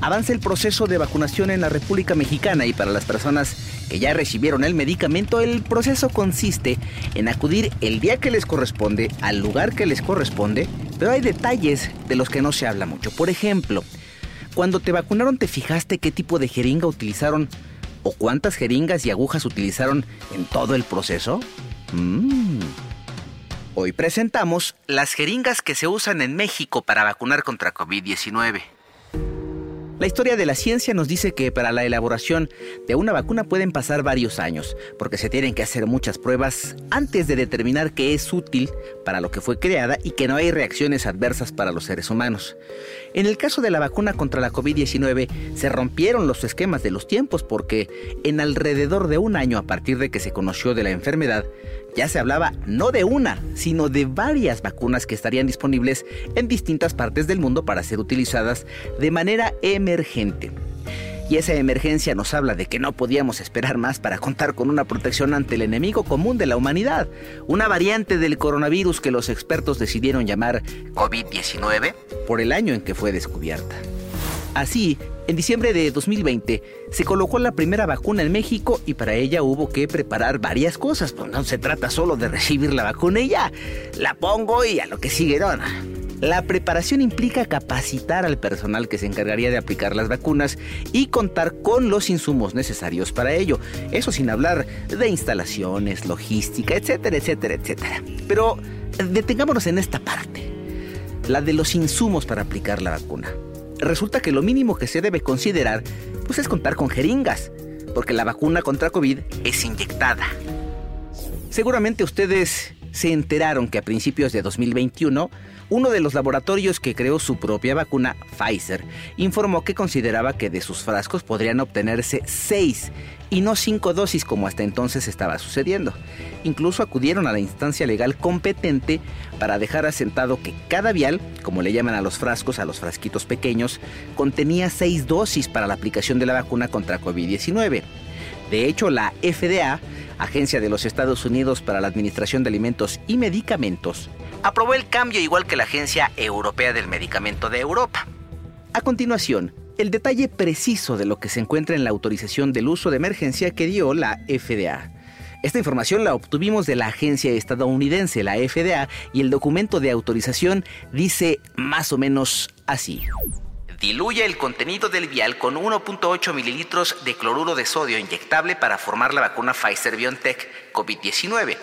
Avanza el proceso de vacunación en la República Mexicana y para las personas que ya recibieron el medicamento, el proceso consiste en acudir el día que les corresponde al lugar que les corresponde, pero hay detalles de los que no se habla mucho. Por ejemplo, cuando te vacunaron te fijaste qué tipo de jeringa utilizaron o cuántas jeringas y agujas utilizaron en todo el proceso. Mm. Hoy presentamos las jeringas que se usan en México para vacunar contra COVID-19. La historia de la ciencia nos dice que para la elaboración de una vacuna pueden pasar varios años, porque se tienen que hacer muchas pruebas antes de determinar que es útil para lo que fue creada y que no hay reacciones adversas para los seres humanos. En el caso de la vacuna contra la COVID-19 se rompieron los esquemas de los tiempos porque en alrededor de un año a partir de que se conoció de la enfermedad, ya se hablaba no de una, sino de varias vacunas que estarían disponibles en distintas partes del mundo para ser utilizadas de manera emergente. Y esa emergencia nos habla de que no podíamos esperar más para contar con una protección ante el enemigo común de la humanidad, una variante del coronavirus que los expertos decidieron llamar COVID-19 por el año en que fue descubierta. Así, en diciembre de 2020 se colocó la primera vacuna en México y para ella hubo que preparar varias cosas, pues no se trata solo de recibir la vacuna y ya, la pongo y a lo que sigue, ¿no? La preparación implica capacitar al personal que se encargaría de aplicar las vacunas y contar con los insumos necesarios para ello. Eso sin hablar de instalaciones, logística, etcétera, etcétera, etcétera. Pero detengámonos en esta parte, la de los insumos para aplicar la vacuna resulta que lo mínimo que se debe considerar pues es contar con jeringas, porque la vacuna contra COVID es inyectada. Seguramente ustedes se enteraron que a principios de 2021, uno de los laboratorios que creó su propia vacuna, Pfizer, informó que consideraba que de sus frascos podrían obtenerse seis y no cinco dosis como hasta entonces estaba sucediendo. Incluso acudieron a la instancia legal competente para dejar asentado que cada vial, como le llaman a los frascos, a los frasquitos pequeños, contenía seis dosis para la aplicación de la vacuna contra COVID-19. De hecho, la FDA, Agencia de los Estados Unidos para la Administración de Alimentos y Medicamentos, aprobó el cambio igual que la Agencia Europea del Medicamento de Europa. A continuación, el detalle preciso de lo que se encuentra en la autorización del uso de emergencia que dio la FDA. Esta información la obtuvimos de la agencia estadounidense, la FDA, y el documento de autorización dice más o menos así. Diluye el contenido del vial con 1.8 mililitros de cloruro de sodio inyectable para formar la vacuna Pfizer BioNTech COVID-19.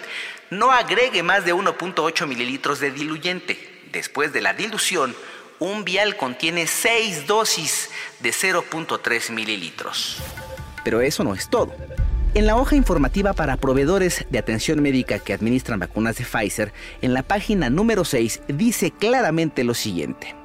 No agregue más de 1.8 mililitros de diluyente. Después de la dilución, un vial contiene 6 dosis de 0.3 mililitros. Pero eso no es todo. En la hoja informativa para proveedores de atención médica que administran vacunas de Pfizer, en la página número 6 dice claramente lo siguiente.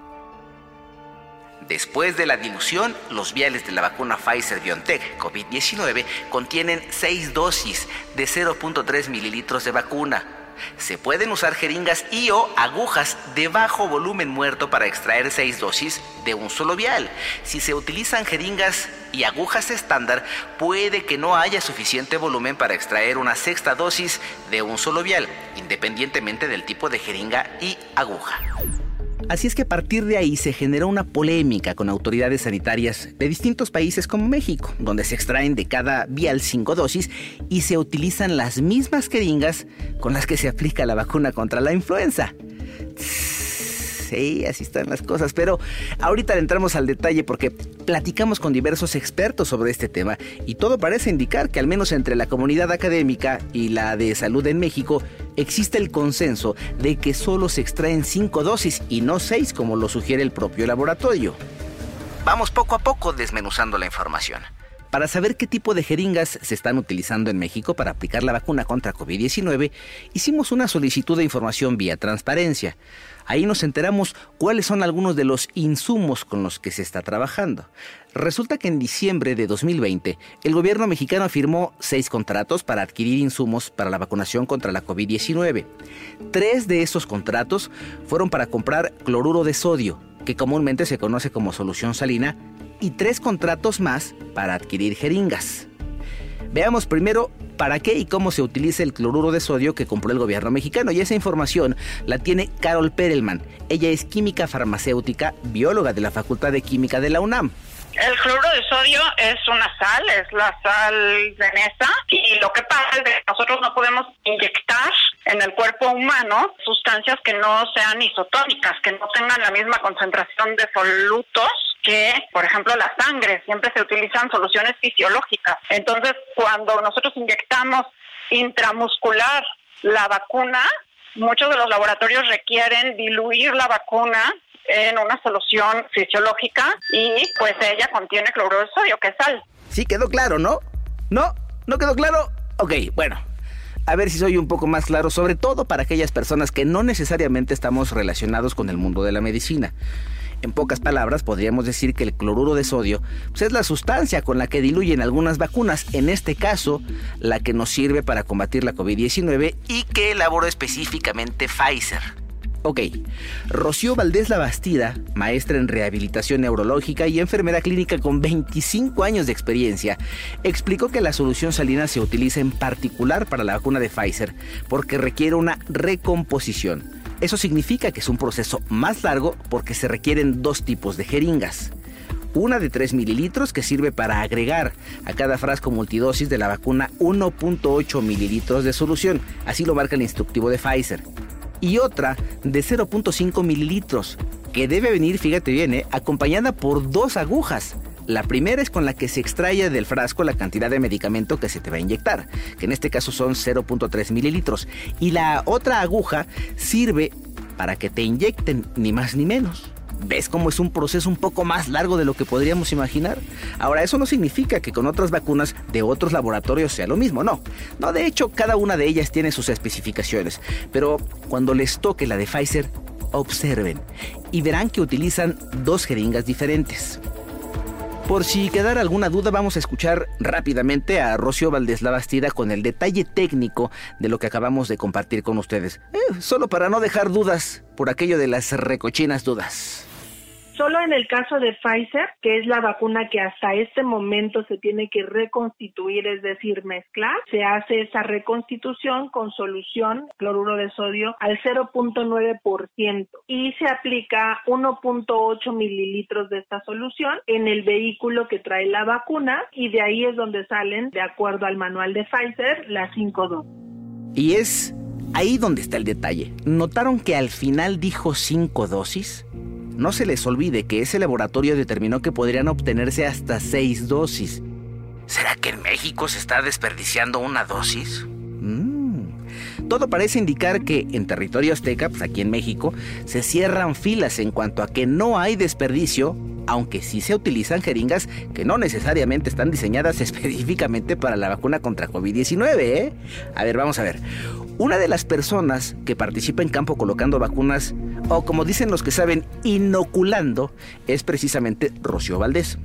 Después de la dilución, los viales de la vacuna Pfizer BioNTech COVID-19 contienen 6 dosis de 0.3 mililitros de vacuna se pueden usar jeringas y o agujas de bajo volumen muerto para extraer seis dosis de un solo vial. Si se utilizan jeringas y agujas estándar, puede que no haya suficiente volumen para extraer una sexta dosis de un solo vial, independientemente del tipo de jeringa y aguja. Así es que a partir de ahí se generó una polémica con autoridades sanitarias de distintos países como México, donde se extraen de cada vial cinco dosis y se utilizan las mismas jeringas con las que se aplica la vacuna contra la influenza. Sí, así están las cosas, pero ahorita entramos al detalle porque platicamos con diversos expertos sobre este tema y todo parece indicar que al menos entre la comunidad académica y la de salud en México existe el consenso de que solo se extraen cinco dosis y no seis como lo sugiere el propio laboratorio. Vamos poco a poco desmenuzando la información. Para saber qué tipo de jeringas se están utilizando en México para aplicar la vacuna contra COVID-19, hicimos una solicitud de información vía transparencia. Ahí nos enteramos cuáles son algunos de los insumos con los que se está trabajando. Resulta que en diciembre de 2020, el gobierno mexicano firmó seis contratos para adquirir insumos para la vacunación contra la COVID-19. Tres de esos contratos fueron para comprar cloruro de sodio, que comúnmente se conoce como solución salina, y tres contratos más para adquirir jeringas. Veamos primero para qué y cómo se utiliza el cloruro de sodio que compró el gobierno mexicano. Y esa información la tiene Carol Perelman. Ella es química farmacéutica, bióloga de la Facultad de Química de la UNAM. El cloruro de sodio es una sal, es la sal de mesa y lo que pasa es que nosotros no podemos inyectar en el cuerpo humano sustancias que no sean isotónicas, que no tengan la misma concentración de solutos que, por ejemplo, la sangre. Siempre se utilizan soluciones fisiológicas. Entonces, cuando nosotros inyectamos intramuscular la vacuna, muchos de los laboratorios requieren diluir la vacuna en una solución fisiológica y pues ella contiene cloruro de sodio, que es sal. Sí, quedó claro, ¿no? ¿No? ¿No quedó claro? Ok, bueno. A ver si soy un poco más claro, sobre todo para aquellas personas que no necesariamente estamos relacionados con el mundo de la medicina. En pocas palabras, podríamos decir que el cloruro de sodio pues, es la sustancia con la que diluyen algunas vacunas, en este caso, la que nos sirve para combatir la COVID-19 y que elaboró específicamente Pfizer. Ok, Rocío Valdés Labastida, maestra en rehabilitación neurológica y enfermera clínica con 25 años de experiencia, explicó que la solución salina se utiliza en particular para la vacuna de Pfizer porque requiere una recomposición. Eso significa que es un proceso más largo porque se requieren dos tipos de jeringas. Una de 3 mililitros que sirve para agregar a cada frasco multidosis de la vacuna 1.8 mililitros de solución, así lo marca el instructivo de Pfizer y otra de 0.5 mililitros, que debe venir, fíjate bien, eh, acompañada por dos agujas. La primera es con la que se extrae del frasco la cantidad de medicamento que se te va a inyectar, que en este caso son 0.3 mililitros. Y la otra aguja sirve para que te inyecten ni más ni menos. ¿Ves cómo es un proceso un poco más largo de lo que podríamos imaginar? Ahora, eso no significa que con otras vacunas de otros laboratorios sea lo mismo, no. No, de hecho, cada una de ellas tiene sus especificaciones. Pero cuando les toque la de Pfizer, observen y verán que utilizan dos jeringas diferentes. Por si quedara alguna duda, vamos a escuchar rápidamente a Rocío Valdés Bastida con el detalle técnico de lo que acabamos de compartir con ustedes. Eh, solo para no dejar dudas por aquello de las recochinas dudas. Solo en el caso de Pfizer, que es la vacuna que hasta este momento se tiene que reconstituir, es decir, mezclar, se hace esa reconstitución con solución cloruro de sodio al 0.9% y se aplica 1.8 mililitros de esta solución en el vehículo que trae la vacuna y de ahí es donde salen, de acuerdo al manual de Pfizer, las 5 dosis. Y es ahí donde está el detalle. ¿Notaron que al final dijo 5 dosis? No se les olvide que ese laboratorio determinó que podrían obtenerse hasta seis dosis. ¿Será que en México se está desperdiciando una dosis? Mm. Todo parece indicar que en territorio azteca, pues aquí en México, se cierran filas en cuanto a que no hay desperdicio, aunque sí se utilizan jeringas que no necesariamente están diseñadas específicamente para la vacuna contra COVID-19. ¿eh? A ver, vamos a ver. Una de las personas que participa en campo colocando vacunas, o como dicen los que saben, inoculando, es precisamente Rocío Valdés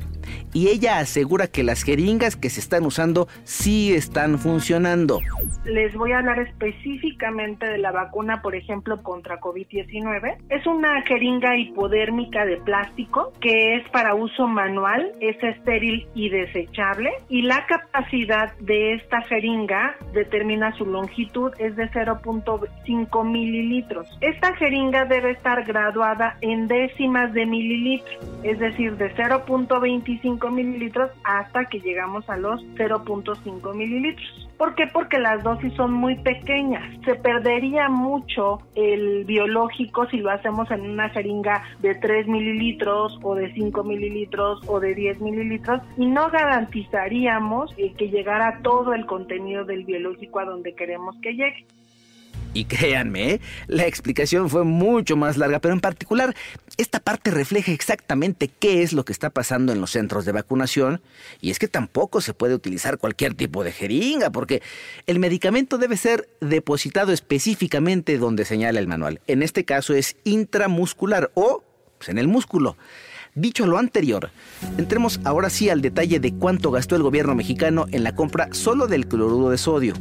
y ella asegura que las jeringas que se están usando sí están funcionando. Les voy a hablar específicamente de la vacuna, por ejemplo, contra COVID-19. Es una jeringa hipodérmica de plástico que es para uso manual, es estéril y desechable y la capacidad de esta jeringa determina su longitud, es de 0.5 mililitros. Esta jeringa debe estar graduada en décimas de mililitro, es decir, de 0.25 mililitros hasta que llegamos a los 0.5 mililitros. ¿Por qué? Porque las dosis son muy pequeñas. Se perdería mucho el biológico si lo hacemos en una jeringa de 3 mililitros o de 5 mililitros o de 10 mililitros y no garantizaríamos que llegara todo el contenido del biológico a donde queremos que llegue. Y créanme, ¿eh? la explicación fue mucho más larga, pero en particular esta parte refleja exactamente qué es lo que está pasando en los centros de vacunación. Y es que tampoco se puede utilizar cualquier tipo de jeringa, porque el medicamento debe ser depositado específicamente donde señala el manual. En este caso es intramuscular o pues, en el músculo. Dicho lo anterior, entremos ahora sí al detalle de cuánto gastó el gobierno mexicano en la compra solo del cloruro de sodio.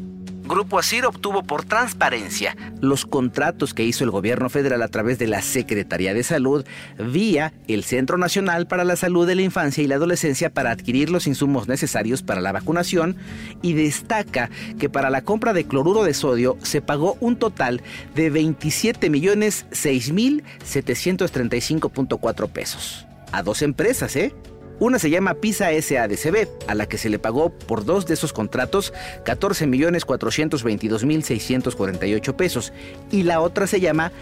Grupo Asir obtuvo por transparencia los contratos que hizo el gobierno federal a través de la Secretaría de Salud vía el Centro Nacional para la Salud de la Infancia y la Adolescencia para adquirir los insumos necesarios para la vacunación y destaca que para la compra de cloruro de sodio se pagó un total de 27 millones 6 mil 735.4 pesos. A dos empresas, ¿eh? Una se llama PISA SADCB, a la que se le pagó por dos de esos contratos 14.422.648 pesos. Y la otra se llama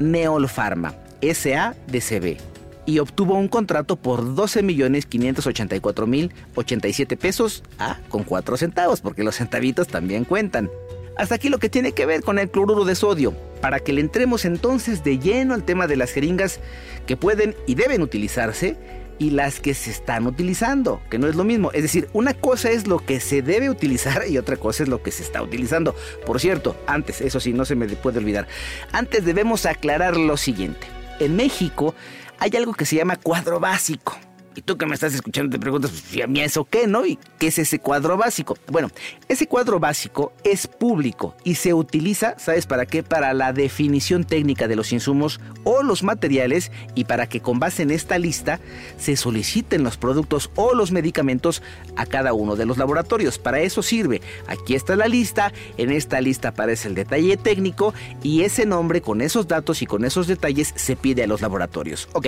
Neolpharma SADCB y obtuvo un contrato por 12.584.087 pesos, ah, con 4 centavos, porque los centavitos también cuentan. Hasta aquí lo que tiene que ver con el cloruro de sodio, para que le entremos entonces de lleno al tema de las jeringas que pueden y deben utilizarse y las que se están utilizando, que no es lo mismo. Es decir, una cosa es lo que se debe utilizar y otra cosa es lo que se está utilizando. Por cierto, antes, eso sí, no se me puede olvidar, antes debemos aclarar lo siguiente. En México hay algo que se llama cuadro básico. Y tú que me estás escuchando te preguntas, pues, ¿y a mí eso qué, no? ¿Y qué es ese cuadro básico? Bueno, ese cuadro básico es público y se utiliza, ¿sabes para qué? Para la definición técnica de los insumos o los materiales y para que con base en esta lista se soliciten los productos o los medicamentos a cada uno de los laboratorios. Para eso sirve. Aquí está la lista, en esta lista aparece el detalle técnico y ese nombre con esos datos y con esos detalles se pide a los laboratorios. Ok.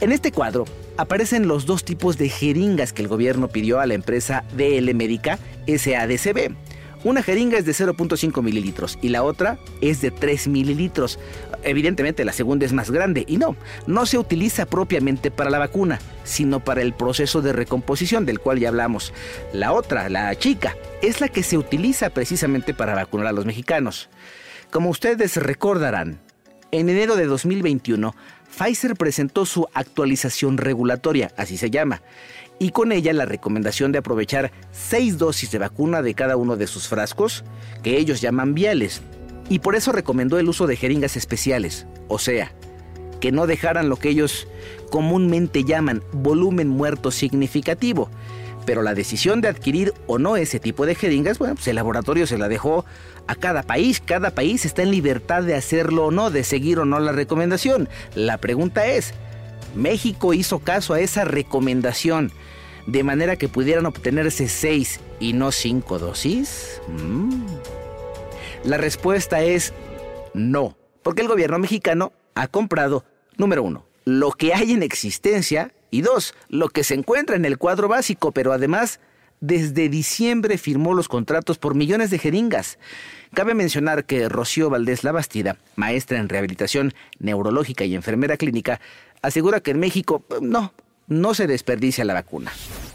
En este cuadro aparecen los dos tipos de jeringas que el gobierno pidió a la empresa DL Médica SADCB. Una jeringa es de 0.5 mililitros y la otra es de 3 mililitros. Evidentemente la segunda es más grande y no, no se utiliza propiamente para la vacuna, sino para el proceso de recomposición del cual ya hablamos. La otra, la chica, es la que se utiliza precisamente para vacunar a los mexicanos. Como ustedes recordarán, en enero de 2021, Pfizer presentó su actualización regulatoria, así se llama, y con ella la recomendación de aprovechar seis dosis de vacuna de cada uno de sus frascos, que ellos llaman viales, y por eso recomendó el uso de jeringas especiales, o sea, que no dejaran lo que ellos comúnmente llaman volumen muerto significativo, pero la decisión de adquirir o no ese tipo de jeringas, bueno, pues el laboratorio se la dejó a cada país. Cada país está en libertad de hacerlo o no, de seguir o no la recomendación. La pregunta es, ¿México hizo caso a esa recomendación de manera que pudieran obtenerse seis y no cinco dosis? Mm. La respuesta es no, porque el gobierno mexicano ha comprado, número uno, lo que hay en existencia y dos, lo que se encuentra en el cuadro básico, pero además desde diciembre firmó los contratos por millones de jeringas. Cabe mencionar que Rocío Valdés Labastida, maestra en rehabilitación neurológica y enfermera clínica, asegura que en México no, no se desperdicia la vacuna.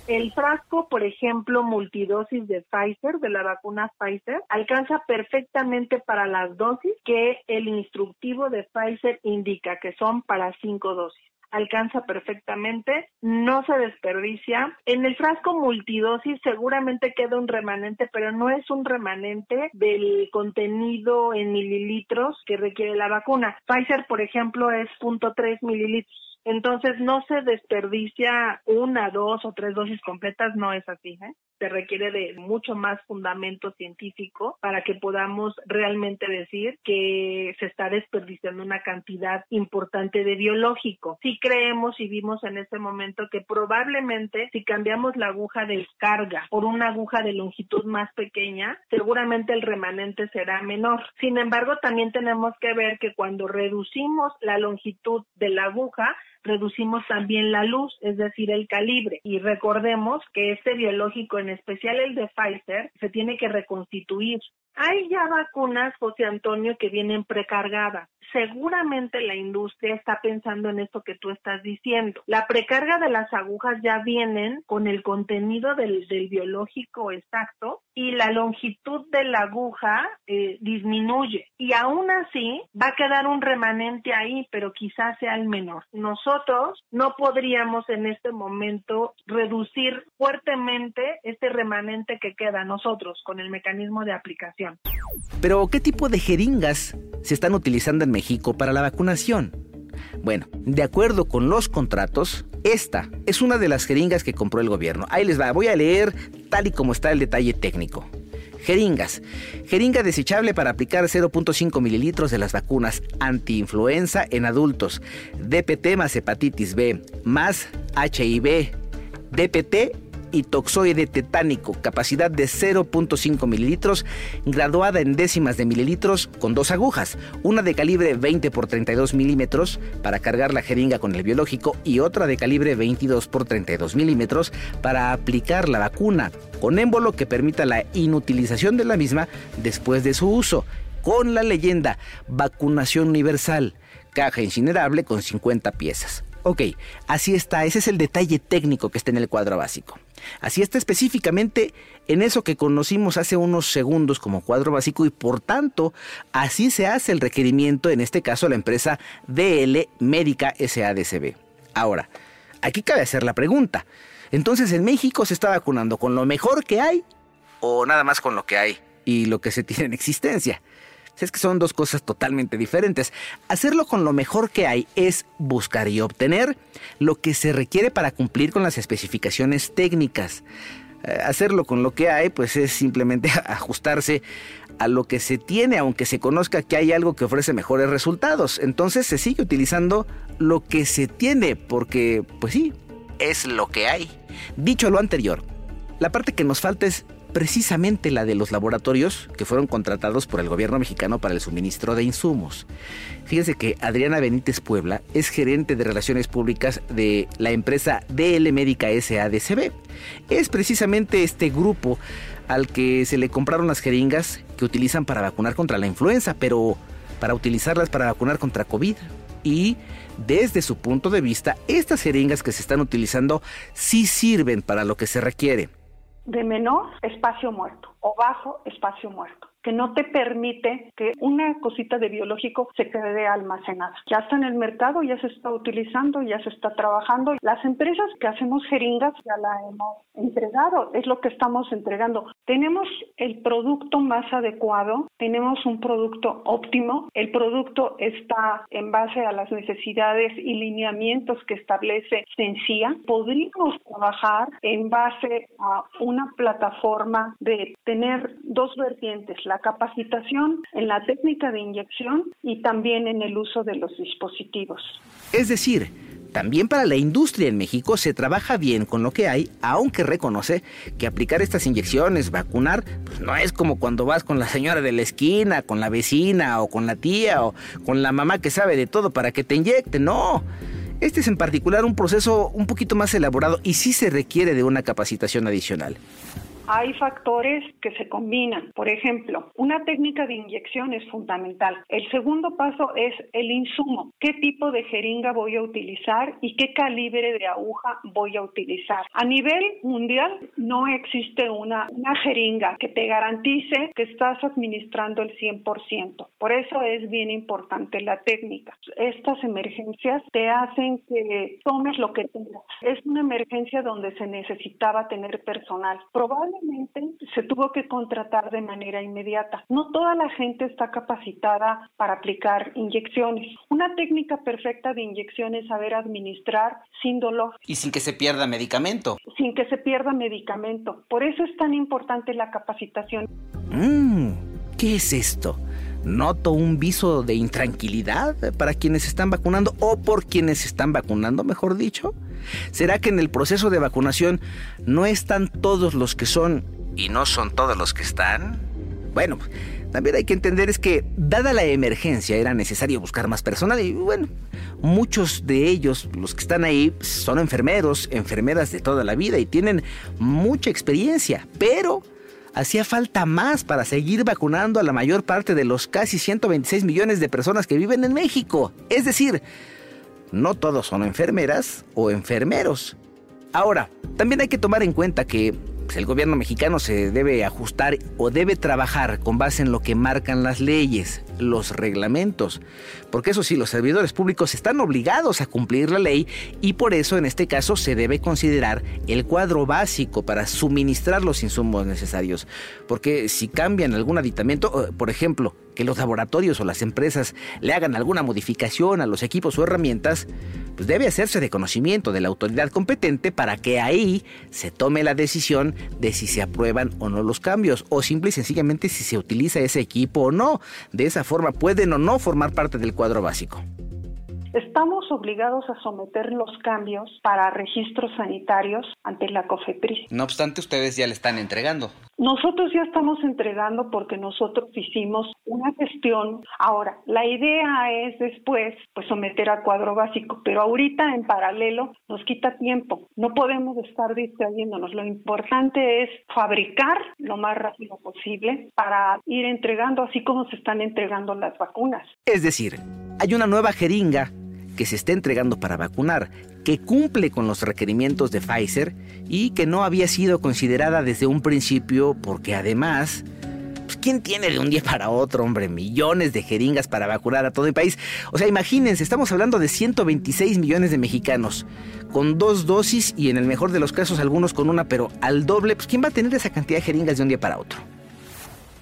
El frasco, por ejemplo, multidosis de Pfizer, de la vacuna Pfizer, alcanza perfectamente para las dosis que el instructivo de Pfizer indica, que son para cinco dosis alcanza perfectamente, no se desperdicia. En el frasco multidosis seguramente queda un remanente, pero no es un remanente del contenido en mililitros que requiere la vacuna. Pfizer, por ejemplo, es 0.3 mililitros. Entonces no se desperdicia una, dos o tres dosis completas, no es así. ¿eh? Se requiere de mucho más fundamento científico para que podamos realmente decir que se está desperdiciando una cantidad importante de biológico. Si creemos y vimos en este momento que probablemente si cambiamos la aguja de carga por una aguja de longitud más pequeña, seguramente el remanente será menor. Sin embargo, también tenemos que ver que cuando reducimos la longitud de la aguja, reducimos también la luz, es decir, el calibre. Y recordemos que este biológico, en especial el de Pfizer, se tiene que reconstituir. Hay ya vacunas, José Antonio, que vienen precargadas seguramente la industria está pensando en esto que tú estás diciendo. La precarga de las agujas ya vienen con el contenido del, biológico exacto y la longitud de la aguja eh, disminuye. Y aún así va a quedar un remanente ahí, pero quizás sea el menor. Nosotros no podríamos en este momento reducir fuertemente este remanente que queda nosotros con el mecanismo de aplicación. Pero, ¿qué tipo de jeringas se están utilizando en México para la vacunación? Bueno, de acuerdo con los contratos, esta es una de las jeringas que compró el gobierno. Ahí les va, voy a leer tal y como está el detalle técnico. Jeringas. Jeringa desechable para aplicar 0.5 mililitros de las vacunas antiinfluenza en adultos. DPT más hepatitis B, más HIV, DPT y toxoide tetánico, capacidad de 0.5 mililitros, graduada en décimas de mililitros con dos agujas, una de calibre 20 por 32 milímetros para cargar la jeringa con el biológico y otra de calibre 22 por 32 milímetros para aplicar la vacuna, con émbolo que permita la inutilización de la misma después de su uso, con la leyenda vacunación universal, caja incinerable con 50 piezas. Ok, así está, ese es el detalle técnico que está en el cuadro básico. Así está específicamente en eso que conocimos hace unos segundos como cuadro básico y por tanto así se hace el requerimiento, en este caso la empresa DL Médica SADCB. Ahora, aquí cabe hacer la pregunta. Entonces, ¿en México se está vacunando con lo mejor que hay o nada más con lo que hay y lo que se tiene en existencia? Es que son dos cosas totalmente diferentes. Hacerlo con lo mejor que hay es buscar y obtener lo que se requiere para cumplir con las especificaciones técnicas. Eh, hacerlo con lo que hay, pues es simplemente ajustarse a lo que se tiene, aunque se conozca que hay algo que ofrece mejores resultados. Entonces se sigue utilizando lo que se tiene, porque, pues sí, es lo que hay. Dicho lo anterior, la parte que nos falta es precisamente la de los laboratorios que fueron contratados por el gobierno mexicano para el suministro de insumos. Fíjense que Adriana Benítez Puebla es gerente de relaciones públicas de la empresa DL Médica SADCB. Es precisamente este grupo al que se le compraron las jeringas que utilizan para vacunar contra la influenza, pero para utilizarlas para vacunar contra COVID. Y desde su punto de vista, estas jeringas que se están utilizando sí sirven para lo que se requiere de menor espacio muerto o bajo espacio muerto que no te permite que una cosita de biológico se quede almacenada. Ya está en el mercado, ya se está utilizando, ya se está trabajando. Las empresas que hacemos jeringas ya la hemos entregado, es lo que estamos entregando. Tenemos el producto más adecuado, tenemos un producto óptimo, el producto está en base a las necesidades y lineamientos que establece Sencilla. Podríamos trabajar en base a una plataforma de tener dos vertientes, la capacitación en la técnica de inyección y también en el uso de los dispositivos. Es decir, también para la industria en México se trabaja bien con lo que hay, aunque reconoce que aplicar estas inyecciones, vacunar, pues no es como cuando vas con la señora de la esquina, con la vecina o con la tía o con la mamá que sabe de todo para que te inyecte, no. Este es en particular un proceso un poquito más elaborado y sí se requiere de una capacitación adicional hay factores que se combinan. Por ejemplo, una técnica de inyección es fundamental. El segundo paso es el insumo. ¿Qué tipo de jeringa voy a utilizar y qué calibre de aguja voy a utilizar? A nivel mundial no existe una, una jeringa que te garantice que estás administrando el 100%. Por eso es bien importante la técnica. Estas emergencias te hacen que tomes lo que tengas. Es una emergencia donde se necesitaba tener personal. Probablemente se tuvo que contratar de manera inmediata. No toda la gente está capacitada para aplicar inyecciones. Una técnica perfecta de inyección es saber administrar sin dolor. Y sin que se pierda medicamento. Sin que se pierda medicamento. Por eso es tan importante la capacitación. Mm, ¿Qué es esto? Noto un viso de intranquilidad para quienes están vacunando o por quienes están vacunando, mejor dicho. ¿Será que en el proceso de vacunación no están todos los que son y no son todos los que están? Bueno, también hay que entender es que, dada la emergencia, era necesario buscar más personal y bueno, muchos de ellos, los que están ahí, son enfermeros, enfermeras de toda la vida y tienen mucha experiencia, pero hacía falta más para seguir vacunando a la mayor parte de los casi 126 millones de personas que viven en México. Es decir, no todos son enfermeras o enfermeros. Ahora, también hay que tomar en cuenta que pues, el gobierno mexicano se debe ajustar o debe trabajar con base en lo que marcan las leyes, los reglamentos. Porque eso sí, los servidores públicos están obligados a cumplir la ley y por eso en este caso se debe considerar el cuadro básico para suministrar los insumos necesarios. Porque si cambian algún aditamento, por ejemplo, que los laboratorios o las empresas le hagan alguna modificación a los equipos o herramientas, pues debe hacerse de conocimiento de la autoridad competente para que ahí se tome la decisión de si se aprueban o no los cambios, o simple y sencillamente si se utiliza ese equipo o no. De esa forma pueden o no formar parte del cuadro básico. Estamos obligados a someter los cambios para registros sanitarios ante la COFEPRIS. No obstante, ustedes ya le están entregando. Nosotros ya estamos entregando porque nosotros hicimos una gestión. Ahora, la idea es después pues someter a cuadro básico, pero ahorita en paralelo nos quita tiempo. No podemos estar distrayéndonos. Lo importante es fabricar lo más rápido posible para ir entregando así como se están entregando las vacunas. Es decir, hay una nueva jeringa que se está entregando para vacunar, que cumple con los requerimientos de Pfizer y que no había sido considerada desde un principio porque además... Pues, ¿Quién tiene de un día para otro, hombre, millones de jeringas para vacunar a todo el país? O sea, imagínense, estamos hablando de 126 millones de mexicanos, con dos dosis y en el mejor de los casos algunos con una, pero al doble, pues ¿quién va a tener esa cantidad de jeringas de un día para otro?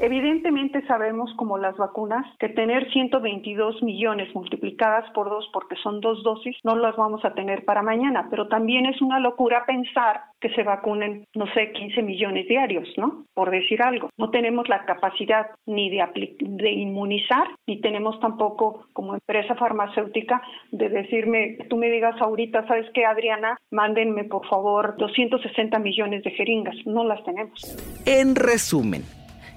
Evidentemente sabemos, como las vacunas, que tener 122 millones multiplicadas por dos, porque son dos dosis, no las vamos a tener para mañana, pero también es una locura pensar que se vacunen, no sé, 15 millones diarios, ¿no? Por decir algo. No tenemos la capacidad ni de, de inmunizar, ni tenemos tampoco como empresa farmacéutica de decirme, tú me digas ahorita, ¿sabes qué, Adriana? Mándenme por favor 260 millones de jeringas. No las tenemos. En resumen,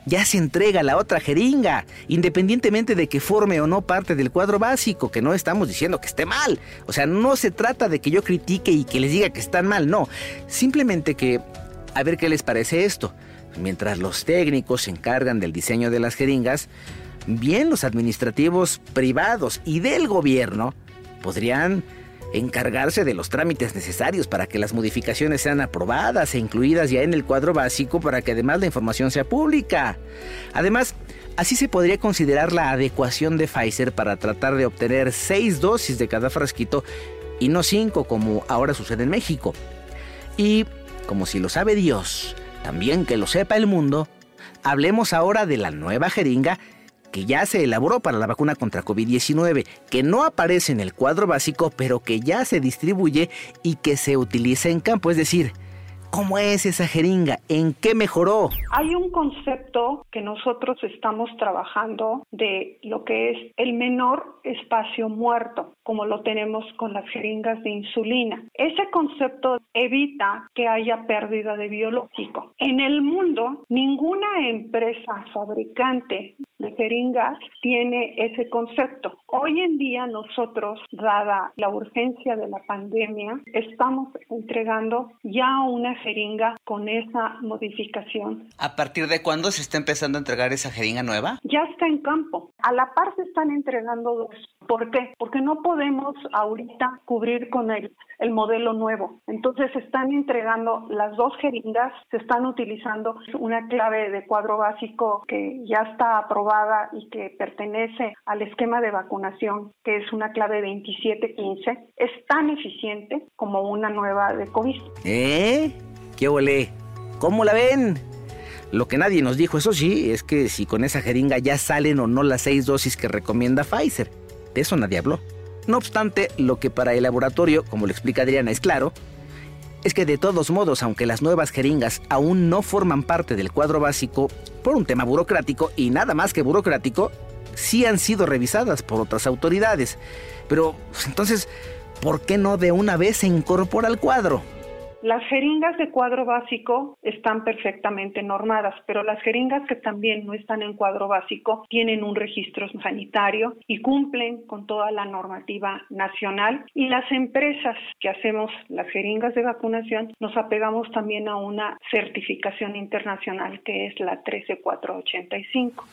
ya se entrega la otra jeringa, independientemente de que forme o no parte del cuadro básico, que no estamos diciendo que esté mal. O sea, no se trata de que yo critique y que les diga que están mal, no. Simplemente que, a ver qué les parece esto. Mientras los técnicos se encargan del diseño de las jeringas, bien los administrativos privados y del gobierno podrían encargarse de los trámites necesarios para que las modificaciones sean aprobadas e incluidas ya en el cuadro básico para que además la información sea pública. Además, así se podría considerar la adecuación de Pfizer para tratar de obtener seis dosis de cada frasquito y no cinco como ahora sucede en México. Y, como si lo sabe Dios, también que lo sepa el mundo, hablemos ahora de la nueva jeringa que ya se elaboró para la vacuna contra COVID-19, que no aparece en el cuadro básico, pero que ya se distribuye y que se utiliza en campo, es decir, ¿Cómo es esa jeringa? ¿En qué mejoró? Hay un concepto que nosotros estamos trabajando de lo que es el menor espacio muerto, como lo tenemos con las jeringas de insulina. Ese concepto evita que haya pérdida de biológico. En el mundo, ninguna empresa fabricante de jeringas tiene ese concepto. Hoy en día nosotros, dada la urgencia de la pandemia, estamos entregando ya una jeringa con esa modificación. ¿A partir de cuándo se está empezando a entregar esa jeringa nueva? Ya está en campo. A la par se están entregando dos. ¿Por qué? Porque no podemos ahorita cubrir con el, el modelo nuevo. Entonces se están entregando las dos jeringas, se están utilizando una clave de cuadro básico que ya está aprobada y que pertenece al esquema de vacunación, que es una clave 2715. Es tan eficiente como una nueva de COVID. ¿Eh? ¿Qué olé? ¿Cómo la ven? Lo que nadie nos dijo, eso sí, es que si con esa jeringa ya salen o no las seis dosis que recomienda Pfizer. De eso nadie habló. No obstante, lo que para el laboratorio, como lo explica Adriana, es claro, es que de todos modos, aunque las nuevas jeringas aún no forman parte del cuadro básico por un tema burocrático y nada más que burocrático, sí han sido revisadas por otras autoridades. Pero, pues, entonces, ¿por qué no de una vez se incorpora al cuadro? Las jeringas de cuadro básico están perfectamente normadas, pero las jeringas que también no están en cuadro básico tienen un registro sanitario y cumplen con toda la normativa nacional. Y las empresas que hacemos las jeringas de vacunación nos apegamos también a una certificación internacional que es la 13485.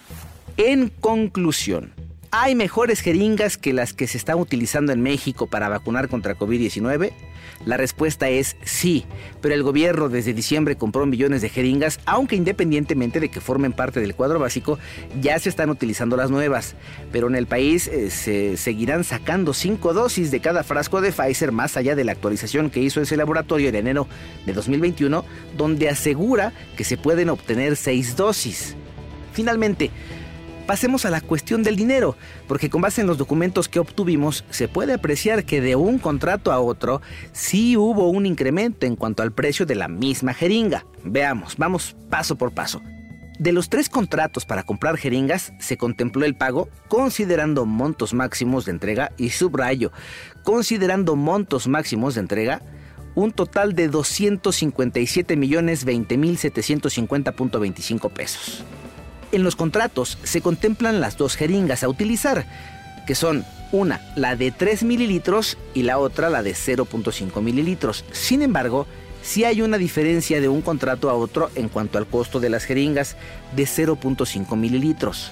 En conclusión, ¿hay mejores jeringas que las que se están utilizando en México para vacunar contra COVID-19? La respuesta es sí, pero el gobierno desde diciembre compró millones de jeringas, aunque independientemente de que formen parte del cuadro básico, ya se están utilizando las nuevas. Pero en el país eh, se seguirán sacando cinco dosis de cada frasco de Pfizer más allá de la actualización que hizo ese laboratorio en enero de 2021, donde asegura que se pueden obtener seis dosis. Finalmente, Pasemos a la cuestión del dinero, porque con base en los documentos que obtuvimos se puede apreciar que de un contrato a otro sí hubo un incremento en cuanto al precio de la misma jeringa. Veamos, vamos paso por paso. De los tres contratos para comprar jeringas se contempló el pago considerando montos máximos de entrega y subrayo, considerando montos máximos de entrega, un total de 257 millones 20 mil 750.25 pesos. En los contratos se contemplan las dos jeringas a utilizar, que son una la de 3 mililitros y la otra la de 0.5 mililitros. Sin embargo, sí hay una diferencia de un contrato a otro en cuanto al costo de las jeringas de 0.5 mililitros.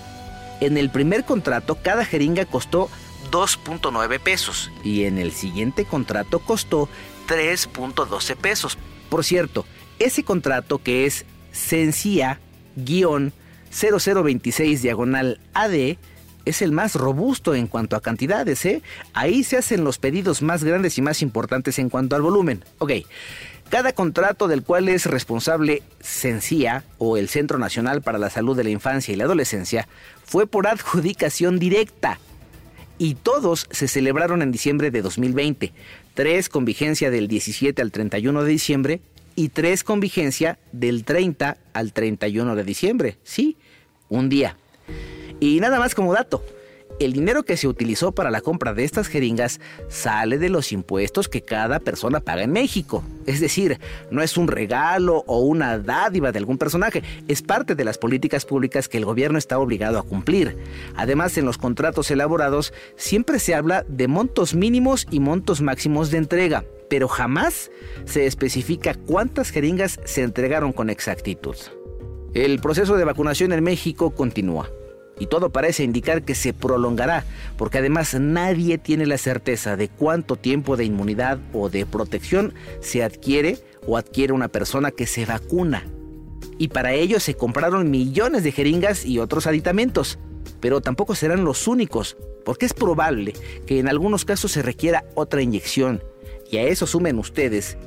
En el primer contrato cada jeringa costó 2.9 pesos y en el siguiente contrato costó 3.12 pesos. Por cierto, ese contrato que es sencilla guion 0026 diagonal AD es el más robusto en cuanto a cantidades, ¿eh? Ahí se hacen los pedidos más grandes y más importantes en cuanto al volumen. Ok, cada contrato del cual es responsable CENCIA o el Centro Nacional para la Salud de la Infancia y la Adolescencia fue por adjudicación directa. Y todos se celebraron en diciembre de 2020, tres con vigencia del 17 al 31 de diciembre y tres con vigencia del 30 al 31 de diciembre. Sí, un día. Y nada más como dato. El dinero que se utilizó para la compra de estas jeringas sale de los impuestos que cada persona paga en México. Es decir, no es un regalo o una dádiva de algún personaje, es parte de las políticas públicas que el gobierno está obligado a cumplir. Además, en los contratos elaborados siempre se habla de montos mínimos y montos máximos de entrega pero jamás se especifica cuántas jeringas se entregaron con exactitud. El proceso de vacunación en México continúa y todo parece indicar que se prolongará, porque además nadie tiene la certeza de cuánto tiempo de inmunidad o de protección se adquiere o adquiere una persona que se vacuna. Y para ello se compraron millones de jeringas y otros aditamentos, pero tampoco serán los únicos, porque es probable que en algunos casos se requiera otra inyección y a eso sumen ustedes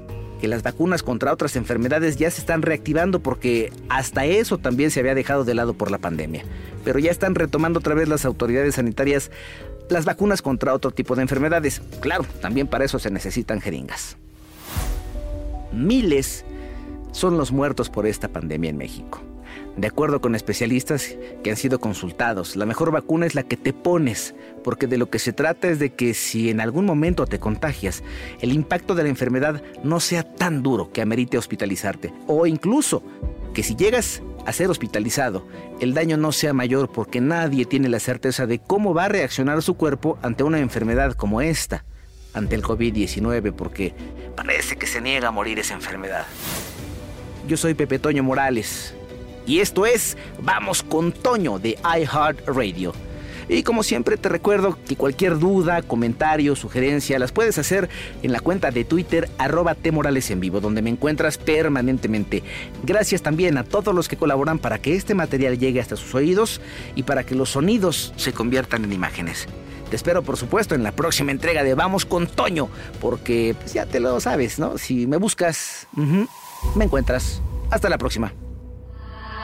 que las vacunas contra otras enfermedades ya se están reactivando porque hasta eso también se había dejado de lado por la pandemia. Pero ya están retomando otra vez las autoridades sanitarias las vacunas contra otro tipo de enfermedades. Claro, también para eso se necesitan jeringas. Miles son los muertos por esta pandemia en México. De acuerdo con especialistas que han sido consultados, la mejor vacuna es la que te pones, porque de lo que se trata es de que si en algún momento te contagias, el impacto de la enfermedad no sea tan duro que amerite hospitalizarte, o incluso que si llegas a ser hospitalizado, el daño no sea mayor porque nadie tiene la certeza de cómo va a reaccionar su cuerpo ante una enfermedad como esta, ante el COVID-19, porque parece que se niega a morir esa enfermedad. Yo soy Pepe Toño Morales y esto es Vamos con Toño de iHeartRadio. Y como siempre te recuerdo que cualquier duda, comentario, sugerencia las puedes hacer en la cuenta de Twitter arroba Morales en vivo, donde me encuentras permanentemente. Gracias también a todos los que colaboran para que este material llegue hasta sus oídos y para que los sonidos se conviertan en imágenes. Te espero, por supuesto, en la próxima entrega de Vamos con Toño, porque pues, ya te lo sabes, ¿no? Si me buscas, me encuentras. Hasta la próxima.